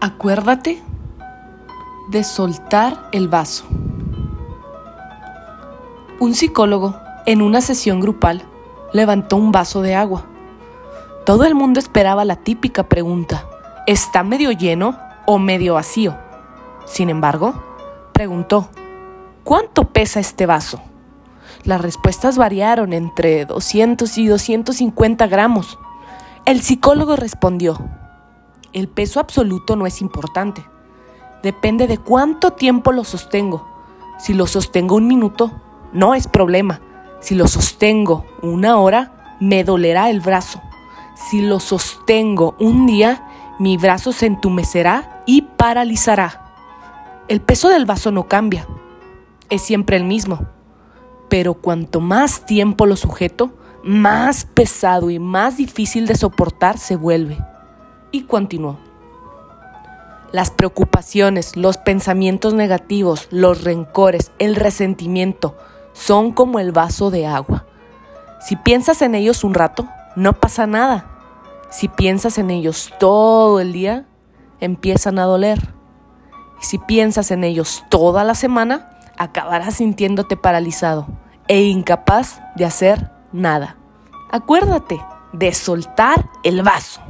Acuérdate de soltar el vaso. Un psicólogo, en una sesión grupal, levantó un vaso de agua. Todo el mundo esperaba la típica pregunta, ¿está medio lleno o medio vacío? Sin embargo, preguntó, ¿cuánto pesa este vaso? Las respuestas variaron entre 200 y 250 gramos. El psicólogo respondió, el peso absoluto no es importante. Depende de cuánto tiempo lo sostengo. Si lo sostengo un minuto, no es problema. Si lo sostengo una hora, me dolerá el brazo. Si lo sostengo un día, mi brazo se entumecerá y paralizará. El peso del vaso no cambia, es siempre el mismo. Pero cuanto más tiempo lo sujeto, más pesado y más difícil de soportar se vuelve y continuó. Las preocupaciones, los pensamientos negativos, los rencores, el resentimiento son como el vaso de agua. Si piensas en ellos un rato, no pasa nada. Si piensas en ellos todo el día, empiezan a doler. Y si piensas en ellos toda la semana, acabarás sintiéndote paralizado e incapaz de hacer nada. Acuérdate de soltar el vaso.